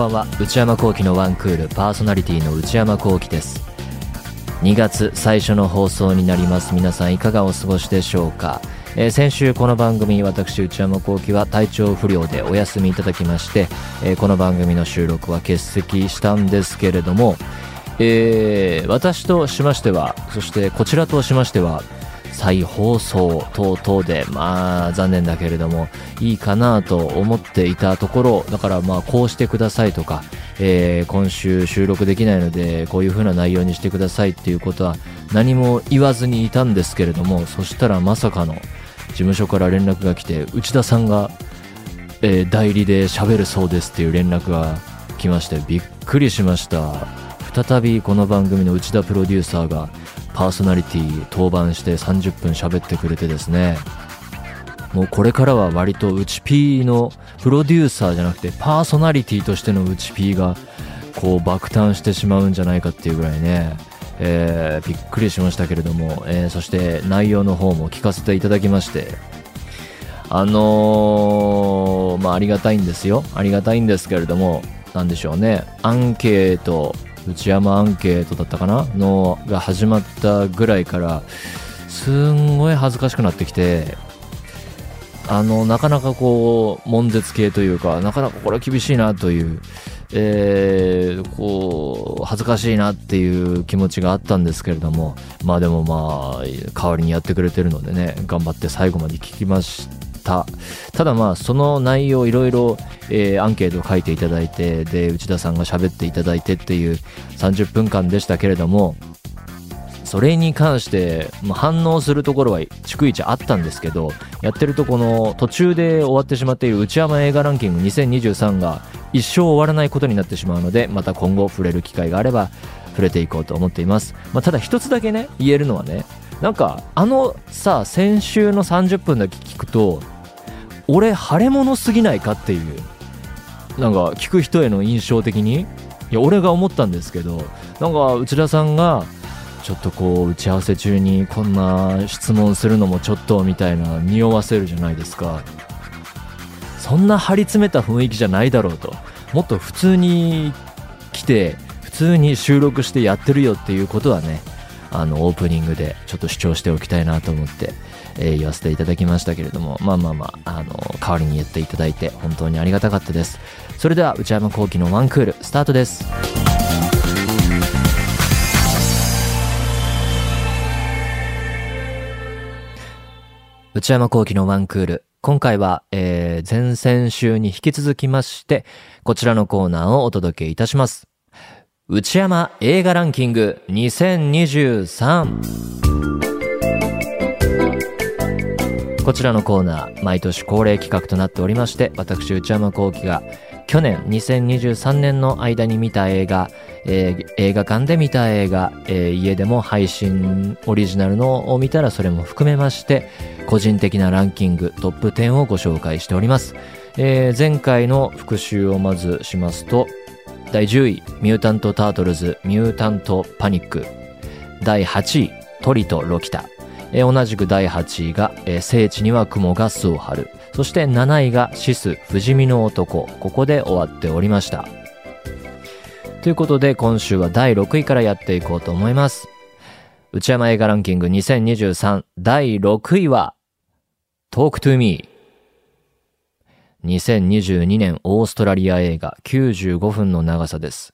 ばんは。内山聖輝のワンクールパーソナリティの内山聖輝です。2月最初の放送になります。皆さんいかがお過ごしでしょうか、えー先週この番組私内山聖輝は体調不良でお休みいただきまして、えーこの番組の収録は欠席したんですけれども、えー私としましてはそしてこちらとしましては再放送等々でまあ残念だけれどもいいかなと思っていたところだからまあこうしてくださいとか、えー今週収録できないのでこういう風な内容にしてくださいっていうことは何も言わずにいたんですけれどもそしたらまさかの事務所から連絡が来て内田さんが、えー代理で喋るそうですっていう連絡が来ましてびっくりしました。再びこの番組の内田プロデューサーがパーソナリティ登板して30分喋ってくれてですね。もうこれからは割と内 P のプロデューサーじゃなくてパーソナリティとしての内 P がこう爆誕してしまうんじゃないかっていうぐらいね、えーびっくりしましたけれども、えーそして内容の方も聞かせていただきまして。あのーまあありがたいんですよ。ありがたいんですけれどもなんでしょうね。アンケート内山アンケートだったかな？のが始まったぐらいからすんごい恥ずかしくなってきてあのなかなかこう悶絶系というかなかなかこれは厳しいなという、えーこう恥ずかしいなっていう気持ちがあったんですけれどもまあでもまあ代わりにやってくれてるのでね頑張って最後まで聞きましたた。だまあその内容いろいろ、アンケートを書いていただいてで内田さんが喋っていただいてっていう30分間でしたけれどもそれに関して、反応するところは逐一あったんですけどやってるとこの途中で終わってしまっている内山映画ランキング2023が一生終わらないことになってしまうのでまた今後触れる機会があれば触れていこうと思っています、まあ、ただ一つだけね言えるのはねなんかあのさ先週の30分だけ聞くと俺腫れ物すぎないかっていうなんか聞く人への印象的にいや俺が思ったんですけどなんか内田さんがちょっとこう打ち合わせ中にこんな質問するのもちょっとみたいな匂わせるじゃないですか。そんな張り詰めた雰囲気じゃないだろうと。もっと普通に来て普通に収録してやってるよっていうことはねあのオープニングでちょっと主張しておきたいなと思って、えー言わせていただきましたけれどもまあまあまああの代わりに言っていただいて本当にありがたかったですそれでは内山昂輝のワンクールスタートです内山昂輝のワンクール。今回は、えー、前々週に引き続きまして、こちらのコーナーをお届けいたします。内山映画ランキング2023。こちらのコーナー、毎年恒例企画となっておりまして、私、内山聖輝が、去年2023年の間に見た映画、えー映画館で見た映画、えー家でも配信オリジナルのを見たらそれも含めまして個人的なランキングトップ10をご紹介しております、えー前回の復習をまずしますと第10位ミュータント・タートルズミュータント・パニック。第8位トリとロキタ。えー同じく第8位が、えー聖地には雲が巣を張るそして7位がシス不死身の男ここで終わっておりましたということで今週は第6位からやっていこうと思います。内山映画ランキング2023第6位は Talk to Me。2022年オーストラリア映画95分の長さです。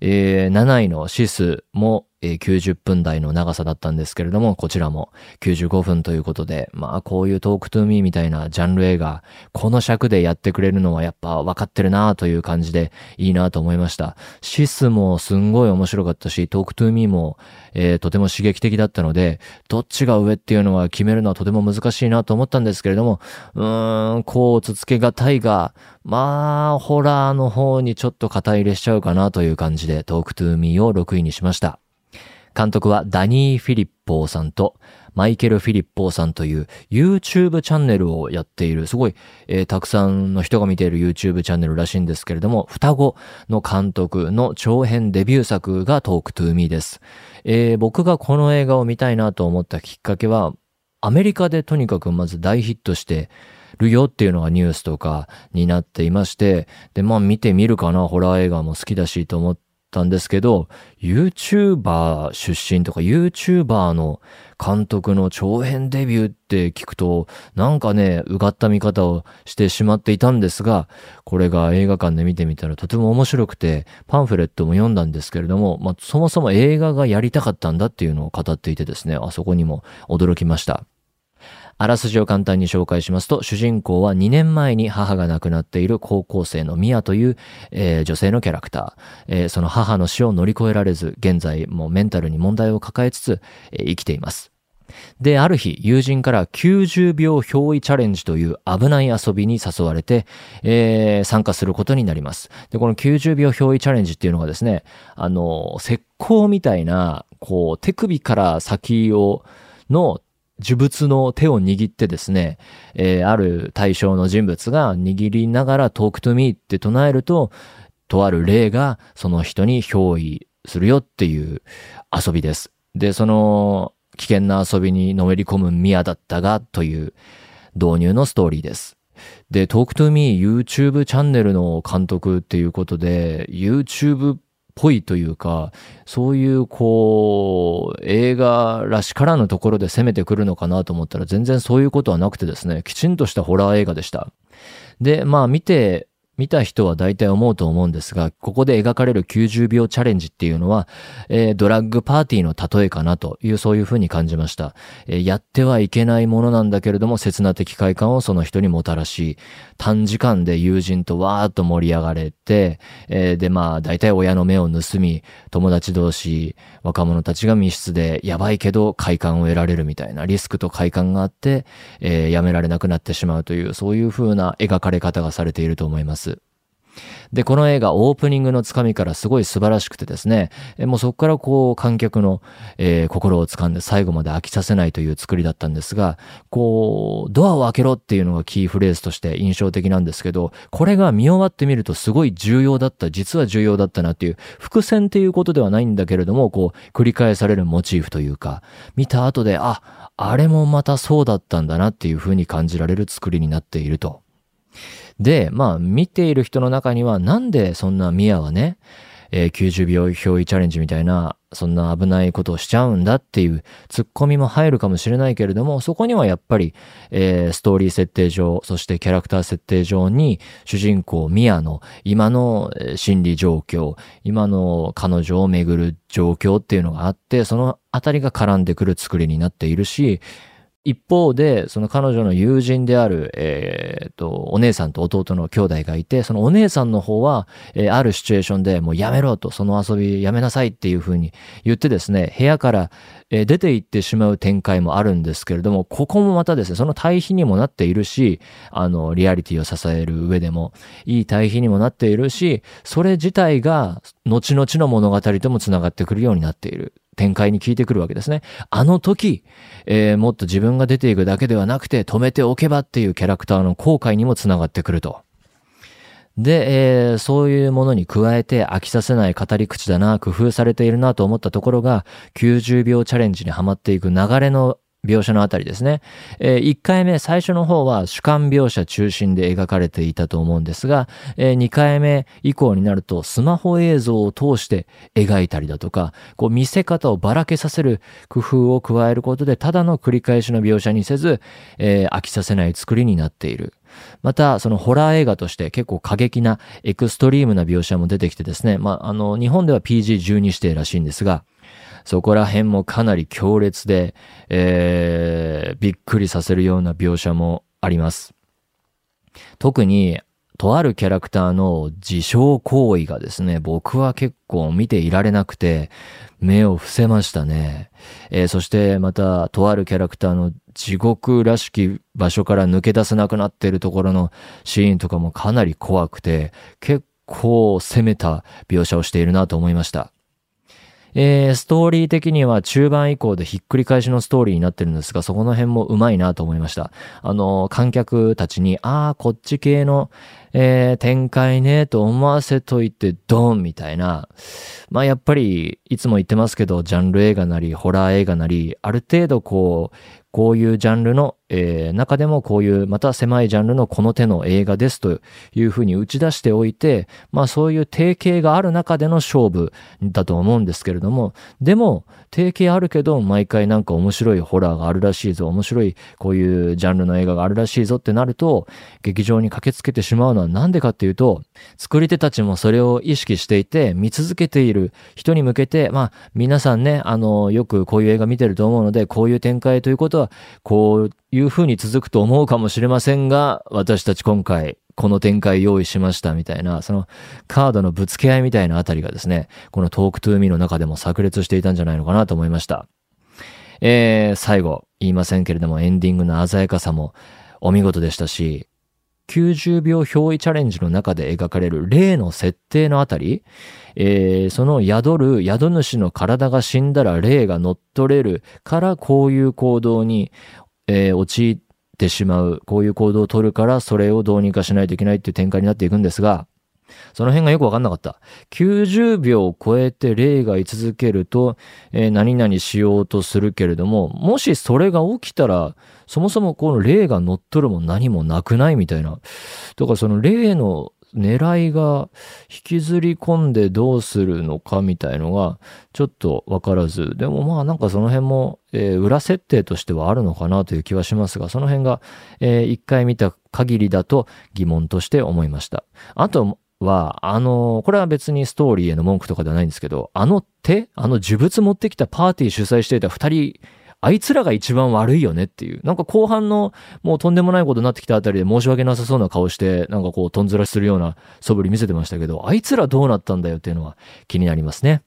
えー7位のシスも、え90分台の長さだったんですけれども、こちらも95分ということで、まあこういう Talk to Me みたいなジャンル映画、この尺でやってくれるのはやっぱ分かってるなという感じでいいなと思いました。シスもすんごい面白かったし、 Talk to Me も、えーとても刺激的だったので、どっちが上っていうのは決めるのはとても難しいなと思ったんですけれども、うーん、甲乙つけがたいが、まあ、ホラーの方にちょっと肩入れしちゃうかなという感じで、 Talk to Me を6位にしました。監督はダニー・フィリッポーさんとマイケル・フィリッポーさんという YouTube チャンネルをやっている、すごい、えーたくさんの人が見ている YouTube チャンネルらしいんですけれども、双子の監督の長編デビュー作が Talk to Me です。えー僕がこの映画を見たいなと思ったきっかけは、アメリカでとにかくまず大ヒットして、るよっていうのがニュースとかになっていまして、で、まあ見てみるかな、ホラー映画も好きだしと思ったんですけど、YouTuber 出身とか YouTuber の監督の長編デビューって聞くと、なんかね、うがった見方をしてしまっていたんですが、これが映画館で見てみたらとても面白くて、パンフレットも読んだんですけれども、まあ、そもそも映画がやりたかったんだっていうのを語っていてですね、あそこにも驚きました。あらすじを簡単に紹介しますと、主人公は2年前に母が亡くなっている高校生のミヤという、えー、女性のキャラクター、えー、その母の死を乗り越えられず、現在もメンタルに問題を抱えつつ、えー、生きています。で、ある日、友人から90秒憑依チャレンジという危ない遊びに誘われて、えー、参加することになります。で、この90秒憑依チャレンジっていうのがですね、あの、石膏みたいな、こう、手首から先を、の呪物の手を握ってですね、えー、ある対象の人物が握りながら talk to me って唱えると、とある霊がその人に憑依するよっていう遊びです。で、その危険な遊びにのめり込むミアだったがという導入のストーリーです。で、Talk to Me YouTube チャンネルの監督っていうことで、YouTube ぽいというか、そういうこう、映画らしからぬところで攻めてくるのかなと思ったら全然そういうことはなくてですね、きちんとしたホラー映画でした。で、まあ見て見た人は大体思うと思うんですが、ここで描かれる90秒チャレンジっていうのは、えー、ドラッグパーティーの例えかなという、そういうふうに感じました、えー、やってはいけないものなんだけれども、刹那的快感をその人にもたらし、短時間で友人とわーっと盛り上がれて、えー、で、まあ、大体親の目を盗み、友達同士、若者たちが密室で、やばいけど快感を得られるみたいな、リスクと快感があって、えー、やめられなくなってしまうという、そういう風な描かれ方がされていると思います。で、この映画オープニングのつかみからすごい素晴らしくてですね、もうそこからこう観客の、えー、心を掴んで最後まで飽きさせないという作りだったんですが、こう、ドアを開けろっていうのがキーフレーズとして印象的なんですけど、これが見終わってみるとすごい重要だった、実は重要だったなっていう、伏線っていうことではないんだけれども、こう、繰り返されるモチーフというか、見た後で、あ、あれもまたそうだったんだなっていう風に感じられる作りになっていると。で、まあ、見ている人の中には、なんでそんなミアはね、えー、90秒表意チャレンジみたいな、そんな危ないことをしちゃうんだっていうツッコミも入るかもしれないけれども、そこにはやっぱり、えー、ストーリー設定上、そしてキャラクター設定上に、主人公ミアの今の心理状況、今の彼女をめぐる状況っていうのがあって、そのあたりが絡んでくる作りになっているし、一方で、その彼女の友人である、えー、と、お姉さんと弟の兄弟がいて、そのお姉さんの方は、えー、あるシチュエーションでもうやめろと、その遊びやめなさいっていうふうに言ってですね、部屋から、えー、出て行ってしまう展開もあるんですけれども、ここもまたですね、その対比にもなっているし、あの、リアリティを支える上でも、いい対比にもなっているし、それ自体が、後々の物語とも繋がってくるようになっている。展開に効いてくるわけですね。あの時、えー、もっと自分が出ていくだけではなくて止めておけばっていうキャラクターの後悔にもつながってくると。で、えー、そういうものに加えて飽きさせない語り口だな、工夫されているなと思ったところが、90秒チャレンジにはまっていく流れの描写のあたりですね。えー、1回目、最初の方は主観描写中心で描かれていたと思うんですが、えー、2回目以降になるとスマホ映像を通して描いたりだとか、こう見せ方をばらけさせる工夫を加えることで、ただの繰り返しの描写にせず、えー、飽きさせない作りになっている。また、そのホラー映画として結構過激なエクストリームな描写も出てきてですね、まあ、あの、日本では PG12 指定らしいんですが、そこら辺もかなり強烈で、えー、びっくりさせるような描写もあります。特に、とあるキャラクターの自傷行為がですね、僕は結構見ていられなくて、目を伏せましたね。えー、そしてまた、とあるキャラクターの地獄らしき場所から抜け出せなくなっているところのシーンとかもかなり怖くて、結構攻めた描写をしているなと思いました。えー、ストーリー的には中盤以降でひっくり返しのストーリーになってるんですが、そこの辺もうまいなと思いました。あの、観客たちに、ああ、こっち系の、えー、展開ね、と思わせといて、ドンみたいな。まあやっぱり、いつも言ってますけど、ジャンル映画なり、ホラー映画なり、ある程度こう、こういうジャンルの、えー、中でもこういうまた狭いジャンルのこの手の映画ですというふうに打ち出しておいて、まあそういう定型がある中での勝負だと思うんですけれども、でも定型あるけど毎回なんか面白いホラーがあるらしいぞ、面白いこういうジャンルの映画があるらしいぞってなると、劇場に駆けつけてしまうのはなんでかっていうと、作り手たちもそれを意識していて、見続けている人に向けて、まあ皆さんね、あの、よくこういう映画見てると思うので、こういう展開ということはこういう風に続くと思うかもしれませんが、私たち今回、この展開用意しましたみたいな、そのカードのぶつけ合いみたいなあたりがですね、このトークトゥーミーの中でも炸裂していたんじゃないのかなと思いました。えー、最後、言いませんけれどもエンディングの鮮やかさもお見事でしたし、90秒表意チャレンジの中で描かれる例の設定のあたり、えー、その宿る宿主の体が死んだら霊が乗っ取れるからこういう行動に、えー、陥ってしまう、こういう行動を取るからそれをどうにかしないといけないっていう展開になっていくんですが、その辺がよくわかんなかった。90秒を超えて霊が居続けると、えー、何々しようとするけれども、もしそれが起きたら、そもそもこの霊が乗っ取るも何もなくないみたいな。だからその霊の狙いが引きずり込んでどうするのかみたいのがちょっとわからず、でもまあなんかその辺も、えー、裏設定としてはあるのかなという気はしますが、その辺が、えー、一回見た限りだと疑問として思いました。あとは、あの、これは別にストーリーへの文句とかではないんですけど、あの手、あの呪物持ってきたパーティー主催していた二人あいつらが一番悪いよねっていう。なんか後半のもうとんでもないことになってきたあたりで申し訳なさそうな顔して、なんかこうとんずらするような素振り見せてましたけど、あいつらどうなったんだよっていうのは気になりますね。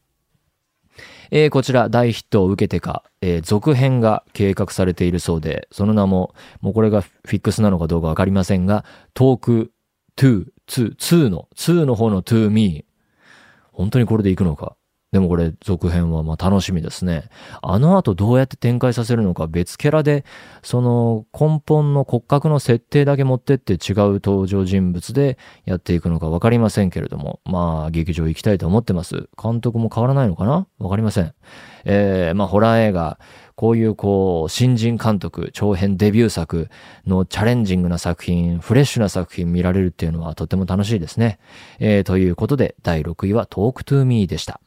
えー、こちら大ヒットを受けてか、えー、続編が計画されているそうで、その名も、もうこれがフィックスなのかどうかわかりませんが、トーク2、2、2の、2の方の to me。本当にこれで行くのか。でもこれ続編はまあ楽しみですね。あの後どうやって展開させるのか別キャラでその根本の骨格の設定だけ持ってって違う登場人物でやっていくのかわかりませんけれども、まあ劇場行きたいと思ってます。監督も変わらないのかな？わかりません。えー、まあホラー映画、こういうこう、新人監督、長編デビュー作のチャレンジングな作品、フレッシュな作品見られるっていうのはとても楽しいですね。えー、ということで、第6位は Talk to Me でした。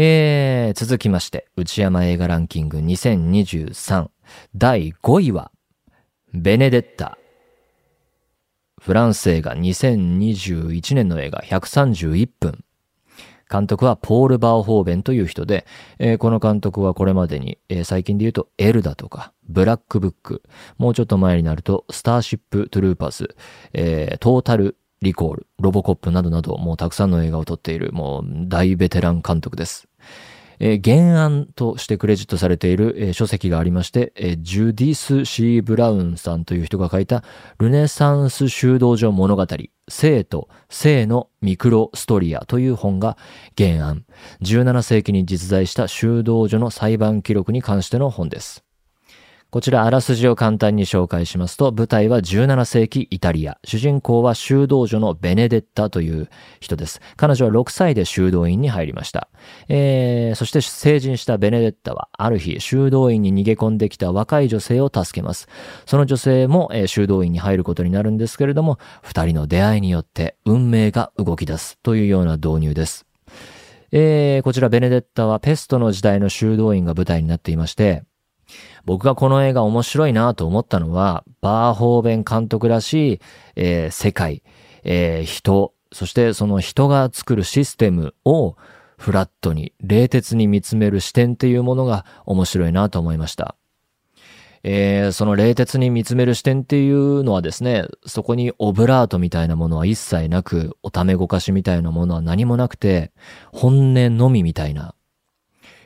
えー、続きまして、内山映画ランキング2023第5位は、ベネデッタ。フランス映画2021年の映画131分。監督はポール・バーホーベンという人で、えー、この監督はこれまでに、えー、最近で言うとエルだとか、ブラックブック、もうちょっと前になるとスターシップ・トゥルーパス、えー、トータル・リコール、ロボコップなどなど、もうたくさんの映画を撮っている、もう大ベテラン監督です。え、原案としてクレジットされている、え、書籍がありまして、え、ジュディス・シー・ブラウンさんという人が書いたルネサンス修道所物語、生と生のミクロストリアという本が原案。17世紀に実在した修道女の裁判記録に関しての本です。こちらあらすじを簡単に紹介しますと、舞台は17世紀イタリア。主人公は修道女のベネデッタという人です。彼女は6歳で修道院に入りました。えー、そして成人したベネデッタは、ある日、修道院に逃げ込んできた若い女性を助けます。その女性も、えー、修道院に入ることになるんですけれども、二人の出会いによって運命が動き出すというような導入です。えー、こちらベネデッタはペストの時代の修道院が舞台になっていまして、僕がこの映画面白いなと思ったのは、バーホーベン監督らしい、えー、世界、えー、人、そしてその人が作るシステムをフラットに、冷徹に見つめる視点っていうものが面白いなと思いました。えー、その冷徹に見つめる視点っていうのはですね、そこにオブラートみたいなものは一切なく、おためごかしみたいなものは何もなくて、本音のみみたいな、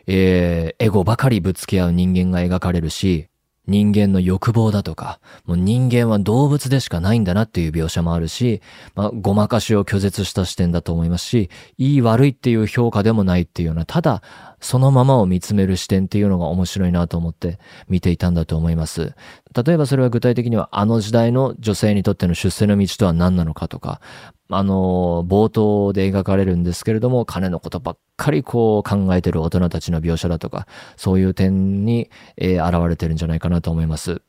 えー、エゴばかりぶつけ合う人間が描かれるし、人間の欲望だとか、もう人間は動物でしかないんだなっていう描写もあるし、まあ、ごまかしを拒絶した視点だと思いますし、いい悪いっていう評価でもないっていうような、ただ、そのままを見つめる視点っていうのが面白いなと思って見ていたんだと思います。例えばそれは具体的にはあの時代の女性にとっての出世の道とは何なのかとか、あの、冒頭で描かれるんですけれども、金のことばっかりこう考えてる大人たちの描写だとか、そういう点に、えー、現れてるんじゃないかなと思います。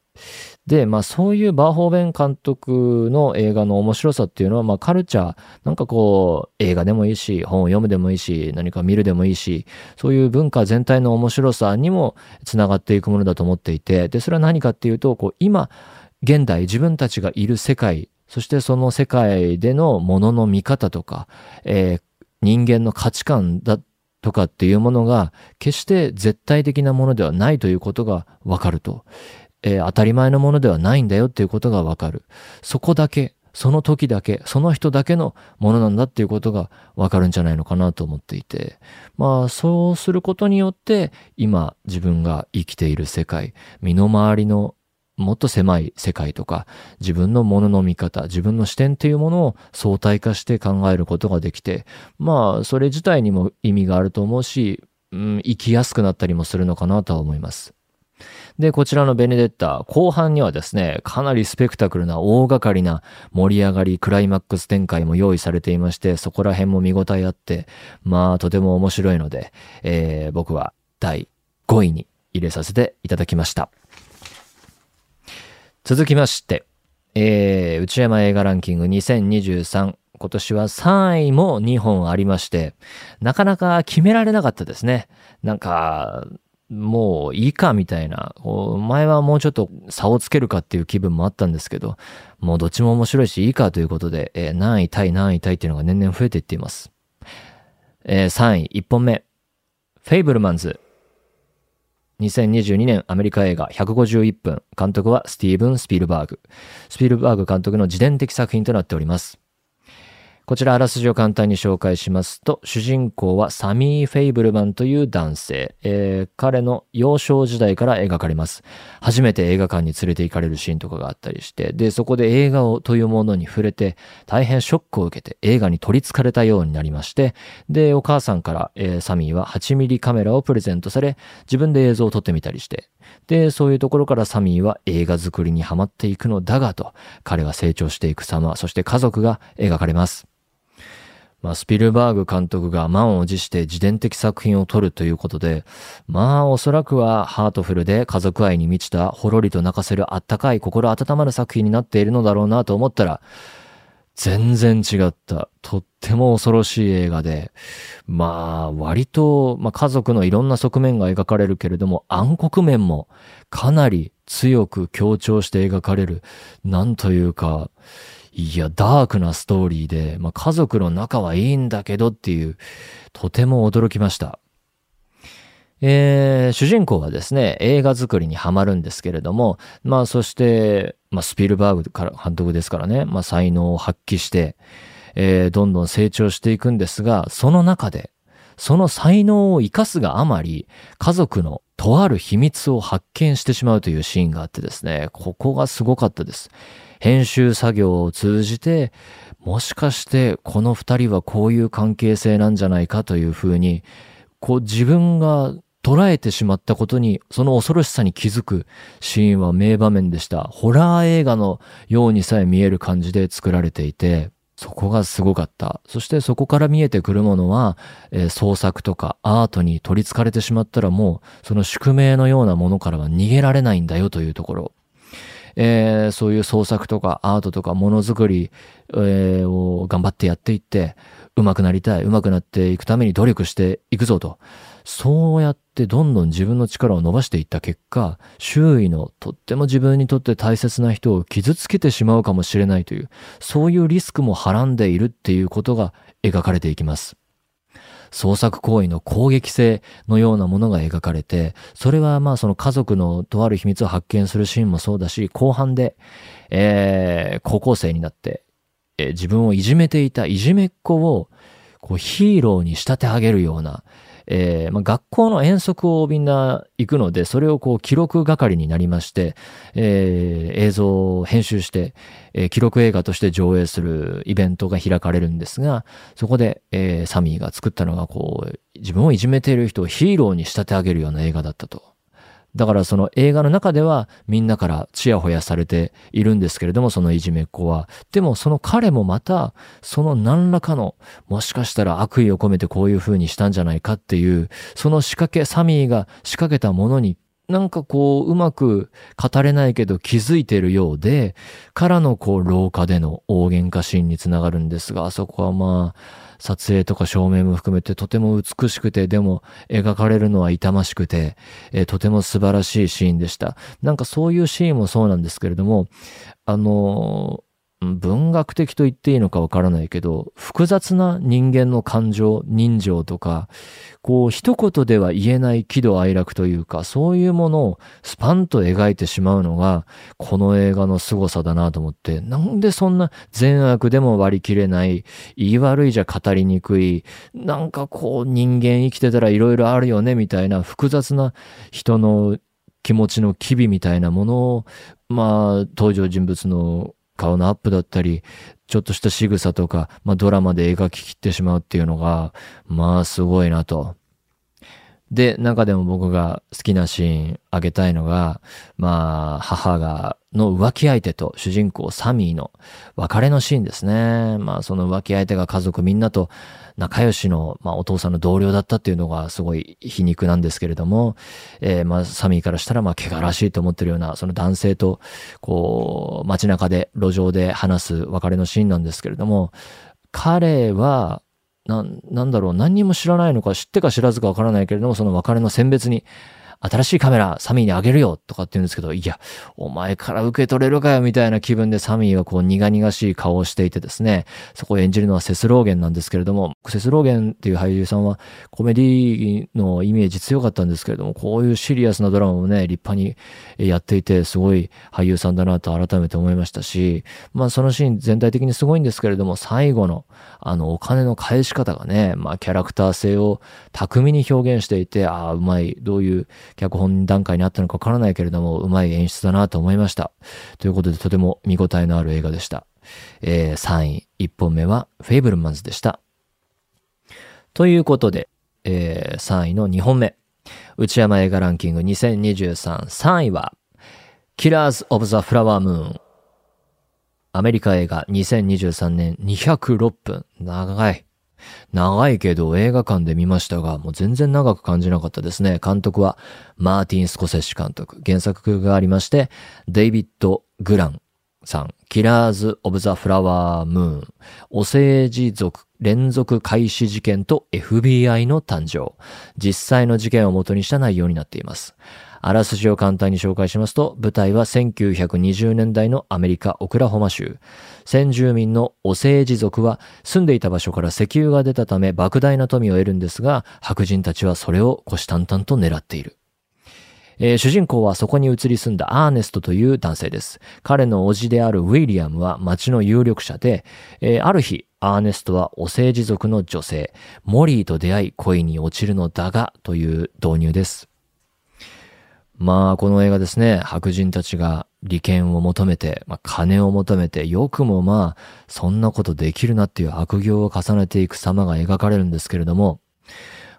で、まあそういうバーホーベン監督の映画の面白さっていうのは、まあカルチャー、なんかこう映画でもいいし、本を読むでもいいし、何か見るでもいいし、そういう文化全体の面白さにもつながっていくものだと思っていて、で、それは何かっていうと、こう今、現代自分たちがいる世界、そしてその世界でのものの見方とか、えー、人間の価値観だとかっていうものが決して絶対的なものではないということがわかると。えー、当たり前のものではないんだよっていうことがわかる。そこだけ、その時だけ、その人だけのものなんだっていうことがわかるんじゃないのかなと思っていて。まあ、そうすることによって、今自分が生きている世界、身の回りのもっと狭い世界とか、自分のものの見方、自分の視点っていうものを相対化して考えることができて、まあ、それ自体にも意味があると思うし、うん、生きやすくなったりもするのかなとは思います。で、こちらのベネデッタ、後半にはですね、かなりスペクタクルな大掛かりな盛り上がり、クライマックス展開も用意されていまして、そこら辺も見応えあって、まあ、とても面白いので、えー、僕は第5位に入れさせていただきました。続きまして、えー、内山映画ランキング2023。今年は3位も2本ありまして、なかなか決められなかったですね。なんか、もういいかみたいな、前はもうちょっと差をつけるかっていう気分もあったんですけど、もうどっちも面白いしいいかということで、えー、何位対何位対っていうのが年々増えていっています。えー、3位、1本目。フェイブルマンズ。2022年アメリカ映画151分。監督はスティーブン・スピルバーグ。スピルバーグ監督の自伝的作品となっております。こちらあらすじを簡単に紹介しますと、主人公はサミー・フェイブルマンという男性。えー、彼の幼少時代から描かれます。初めて映画館に連れて行かれるシーンとかがあったりして、で、そこで映画をというものに触れて、大変ショックを受けて映画に取り憑かれたようになりまして、で、お母さんから、えー、サミーは8ミリカメラをプレゼントされ、自分で映像を撮ってみたりして、で、そういうところからサミーは映画作りにハマっていくのだがと、彼は成長していく様、そして家族が描かれます。まあ、スピルバーグ監督が満を持して自伝的作品を撮るということで、まあ、おそらくはハートフルで家族愛に満ちたほろりと泣かせるあったかい心温まる作品になっているのだろうなと思ったら、全然違った。とっても恐ろしい映画で、まあ、割と、まあ、家族のいろんな側面が描かれるけれども、暗黒面もかなり強く強調して描かれる。なんというか、いや、ダークなストーリーで、まあ、家族の仲はいいんだけどっていう、とても驚きました。えー、主人公はですね、映画作りにハマるんですけれども、まあそして、まあスピルバーグから監督ですからね、まあ才能を発揮して、えー、どんどん成長していくんですが、その中で、その才能を活かすがあまり、家族のとある秘密を発見してしまうというシーンがあってですね、ここがすごかったです。編集作業を通じて、もしかしてこの二人はこういう関係性なんじゃないかというふうに、こう自分が捉えてしまったことに、その恐ろしさに気づくシーンは名場面でした。ホラー映画のようにさえ見える感じで作られていて、そこがすごかった。そしてそこから見えてくるものは、えー、創作とかアートに取り憑かれてしまったらもう、その宿命のようなものからは逃げられないんだよというところ。えー、そういう創作とかアートとかものづくり、えー、を頑張ってやっていって、上手くなりたい、上手くなっていくために努力していくぞと。そうやってどんどん自分の力を伸ばしていった結果、周囲のとっても自分にとって大切な人を傷つけてしまうかもしれないという、そういうリスクもはらんでいるっていうことが描かれていきます。創作行為の攻撃性のようなものが描かれて、それはまあその家族のとある秘密を発見するシーンもそうだし、後半で、えー、高校生になって、えー、自分をいじめていたいじめっ子をこうヒーローに仕立て上げるような、えーまあ、学校の遠足をみんな行くので、それをこう記録係になりまして、えー、映像を編集して、えー、記録映画として上映するイベントが開かれるんですが、そこで、えー、サミーが作ったのがこう、自分をいじめている人をヒーローに仕立て上げるような映画だったと。だからその映画の中ではみんなからチヤホヤされているんですけれども、そのいじめっ子は。でもその彼もまた、その何らかの、もしかしたら悪意を込めてこういう風にしたんじゃないかっていう、その仕掛け、サミーが仕掛けたものになんかこう、うまく語れないけど気づいてるようで、からのこう、廊下での大喧嘩シーンにつながるんですが、あそこはまあ、撮影とか照明も含めてとても美しくて、でも描かれるのは痛ましくて、えー、とても素晴らしいシーンでした。なんかそういうシーンもそうなんですけれども、あの文学的と言っていいのかわからないけど、複雑な人間の感情、人情とか、こう一言では言えない喜怒哀楽というか、そういうものをスパンと描いてしまうのが、この映画の凄さだなと思って、なんでそんな善悪でも割り切れない、言い悪いじゃ語りにくい、なんかこう人間生きてたら色々あるよねみたいな複雑な人の気持ちの機微みたいなものを、まあ、登場人物の顔のアップだったり、ちょっとした仕草とか、まあドラマで描ききってしまうっていうのが、まあすごいなと。で、中でも僕が好きなシーンあげたいのが、まあ、母が、の浮気相手と主人公サミーの別れのシーンですね。まあ、その浮気相手が家族みんなと仲良しの、まあ、お父さんの同僚だったっていうのがすごい皮肉なんですけれども、えー、まあ、サミーからしたら、まあ、怪我らしいと思ってるような、その男性と、こう、街中で、路上で話す別れのシーンなんですけれども、彼は、な、なんだろう、何にも知らないのか、知ってか知らずかわからないけれども、その別れの選別に、新しいカメラ、サミーにあげるよとかって言うんですけど、いや、お前から受け取れるかよみたいな気分でサミーはこう苦々しい顔をしていてですね、そこを演じるのはセスローゲンなんですけれども、セスローゲンっていう俳優さんはコメディのイメージ強かったんですけれども、こういうシリアスなドラマもね、立派にやっていて、すごい俳優さんだなと改めて思いましたし、まあそのシーン全体的にすごいんですけれども、最後のあのお金の返し方がね、まあキャラクター性を巧みに表現していて、ああ、うまい、どういう脚本段階にあったのかわからないけれども、うまい演出だなと思いました。ということで、とても見応えのある映画でした。えー、3位、1本目は、フェイブルマンズでした。ということで、えー、3位の2本目。内山映画ランキング2023、3位は、キラーズ・オブ・ザ・フラワームーン。アメリカ映画2023年206分。長い。長いけど映画館で見ましたが、もう全然長く感じなかったですね。監督はマーティン・スコセッシ監督。原作がありまして、デイビッド・グランさん、キラーズ・オブ・ザ・フラワー・ムーン、お政治族連続開始事件と FBI の誕生。実際の事件を元にした内容になっています。あらすじを簡単に紹介しますと、舞台は1920年代のアメリカ・オクラホマ州。先住民のオセージ族は住んでいた場所から石油が出たため莫大な富を得るんですが、白人たちはそれを虎視眈々と狙っている。えー、主人公はそこに移り住んだアーネストという男性です。彼の叔父であるウィリアムは町の有力者で、えー、ある日、アーネストはオセージ族の女性、モリーと出会い恋に落ちるのだがという導入です。まあ、この映画ですね、白人たちが利権を求めて、まあ、金を求めて、よくもまあ、そんなことできるなっていう悪行を重ねていく様が描かれるんですけれども、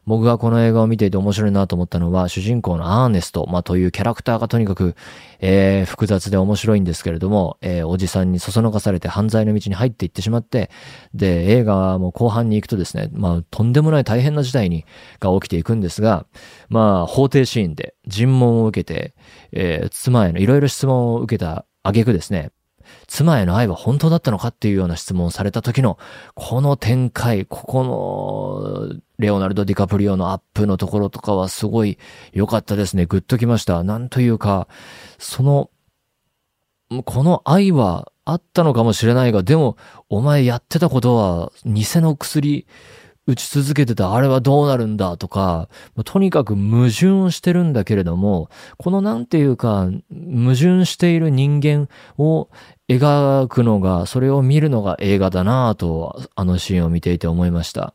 僕がこの映画を見ていて面白いなと思ったのは、主人公のアーネスト、まあ、というキャラクターがとにかく、えー、複雑で面白いんですけれども、えー、おじさんにそそのかされて犯罪の道に入っていってしまって、で、映画も後半に行くとですね、まあ、とんでもない大変な事態に、が起きていくんですが、まあ、法廷シーンで尋問を受けて、えー、妻へのいろいろ質問を受けた挙句ですね、妻への愛は本当だったのかっていうような質問をされた時の、この展開、ここの、レオナルド・ディカプリオのアップのところとかはすごい良かったですね。グッときました。なんというか、その、この愛はあったのかもしれないが、でも、お前やってたことは、偽の薬、打ち続けてたあれはどうなるんだとか、とにかく矛盾してるんだけれども、このなんていうか、矛盾している人間を描くのが、それを見るのが映画だなぁと、あのシーンを見ていて思いました。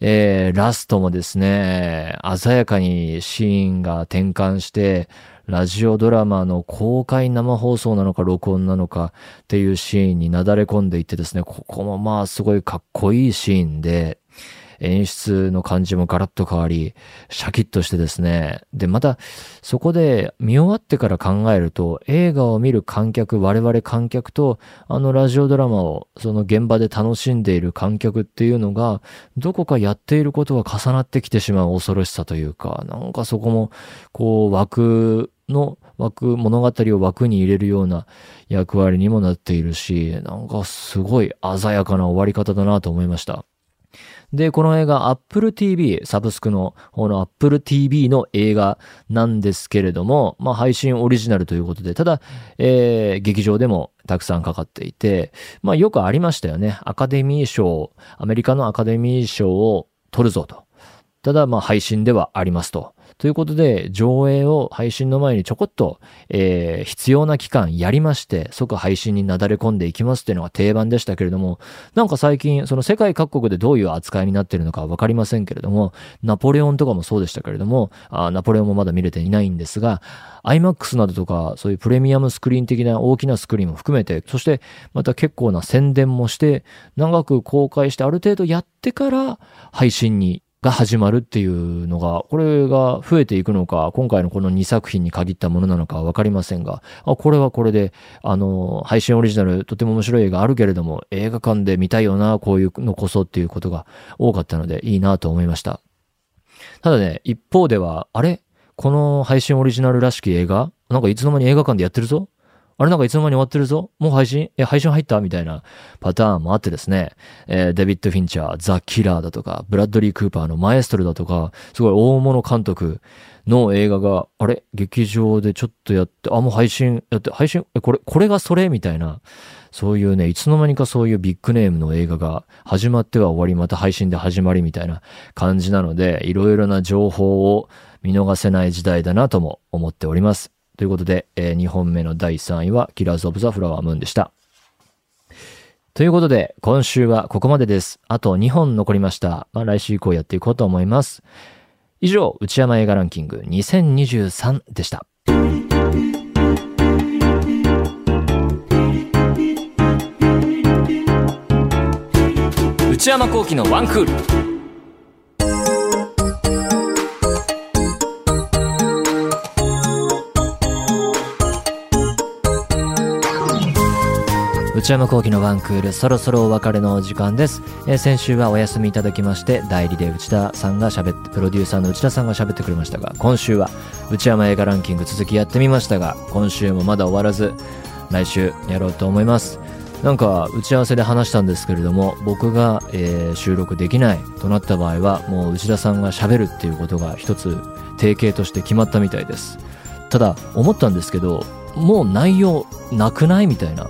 えー、ラストもですね、鮮やかにシーンが転換して、ラジオドラマの公開生放送なのか録音なのかっていうシーンになだれ込んでいってですね、ここもまあすごいかっこいいシーンで、演出の感じもガラッと変わり、シャキッとしてですね。で、また、そこで見終わってから考えると、映画を見る観客、我々観客と、あのラジオドラマをその現場で楽しんでいる観客っていうのが、どこかやっていることが重なってきてしまう恐ろしさというか、なんかそこも、こう、枠の枠、物語を枠に入れるような役割にもなっているし、なんかすごい鮮やかな終わり方だなと思いました。で、この映画 Apple TV、サブスクの方の Apple TV の映画なんですけれども、まあ配信オリジナルということで、ただ、えー、劇場でもたくさんかかっていて、まあよくありましたよね。アカデミー賞、アメリカのアカデミー賞を取るぞと。ただ、まあ配信ではありますと。ということで、上映を配信の前にちょこっと、えー、必要な期間やりまして、即配信になだれ込んでいきますっていうのが定番でしたけれども、なんか最近、その世界各国でどういう扱いになってるのかわかりませんけれども、ナポレオンとかもそうでしたけれども、あナポレオンもまだ見れていないんですが、IMAX などとか、そういうプレミアムスクリーン的な大きなスクリーンも含めて、そしてまた結構な宣伝もして、長く公開してある程度やってから配信にが始まるっていうのが、これが増えていくのか、今回のこの2作品に限ったものなのかわかりませんが、あ、これはこれで、あの、配信オリジナルとても面白い映画あるけれども、映画館で見たいよな、こういうのこそっていうことが多かったので、いいなと思いました。ただね、一方では、あれ？この配信オリジナルらしき映画？なんかいつの間に映画館でやってるぞ？あれなんかいつの間に終わってるぞ。もう配信？え、配信入った？みたいなパターンもあってですね、えー、デビッド・フィンチャー、ザ・キラーだとか、ブラッドリー・クーパーのマエストルだとか、すごい大物監督の映画が、あれ？劇場でちょっとやって、あ、もう配信やって、配信、え、これ、これがそれ？みたいな、そういうね、いつの間にかそういうビッグネームの映画が始まっては終わり、また配信で始まりみたいな感じなので、いろいろな情報を見逃せない時代だなとも思っております。ということで、えー、2本目の第3位は、キラーズ・オブ・ザ・フラワームーンでした。ということで、今週はここまでです。あと2本残りました。まあ、来週以降やっていこうと思います。以上、内山映画ランキング2023でした。内山幸喜のワンクール。内山幸喜のワンクール、そろそろお別れのお時間です。えー、先週はお休みいただきまして、代理で内田さんが喋って、プロデューサーの内田さんが喋ってくれましたが、今週は内山映画ランキング続きやってみましたが、今週もまだ終わらず、来週やろうと思います。なんか打ち合わせで話したんですけれども、僕が、えー、収録できないとなった場合は、もう内田さんが喋るっていうことが一つ定型として決まったみたいです。ただ、思ったんですけど、もう内容なくないみたいな。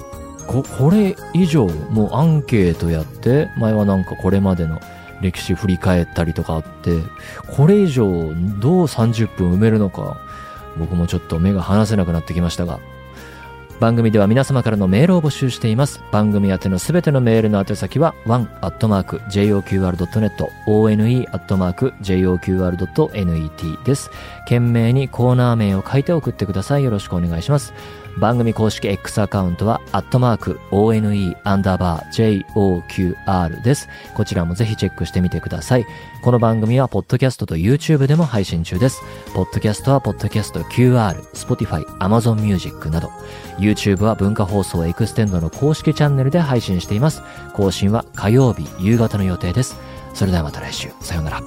ここれ以上もうアンケートやって前はなんかこれまでの歴史振り返ったりとかあってこれ以上どう30分埋めるのか僕もちょっと目が離せなくなってきましたが番組では皆様からのメールを募集しています。番組宛てのすべてのメールの宛先は one.joqr.net one.joqr.net です。件名にコーナー名を書いて送ってください。よろしくお願いします。番組公式 X アカウントは、アットマーク、ONE アンダーバー JOQR です。こちらもぜひチェックしてみてください。この番組は、ポッドキャストと YouTube でも配信中です。ポッドキャストは、ポッドキャスト QR、Spotify、Amazon Music など、YouTube は文化放送エクステンドの公式チャンネルで配信しています。更新は火曜日夕方の予定です。それではまた来週。さようなら。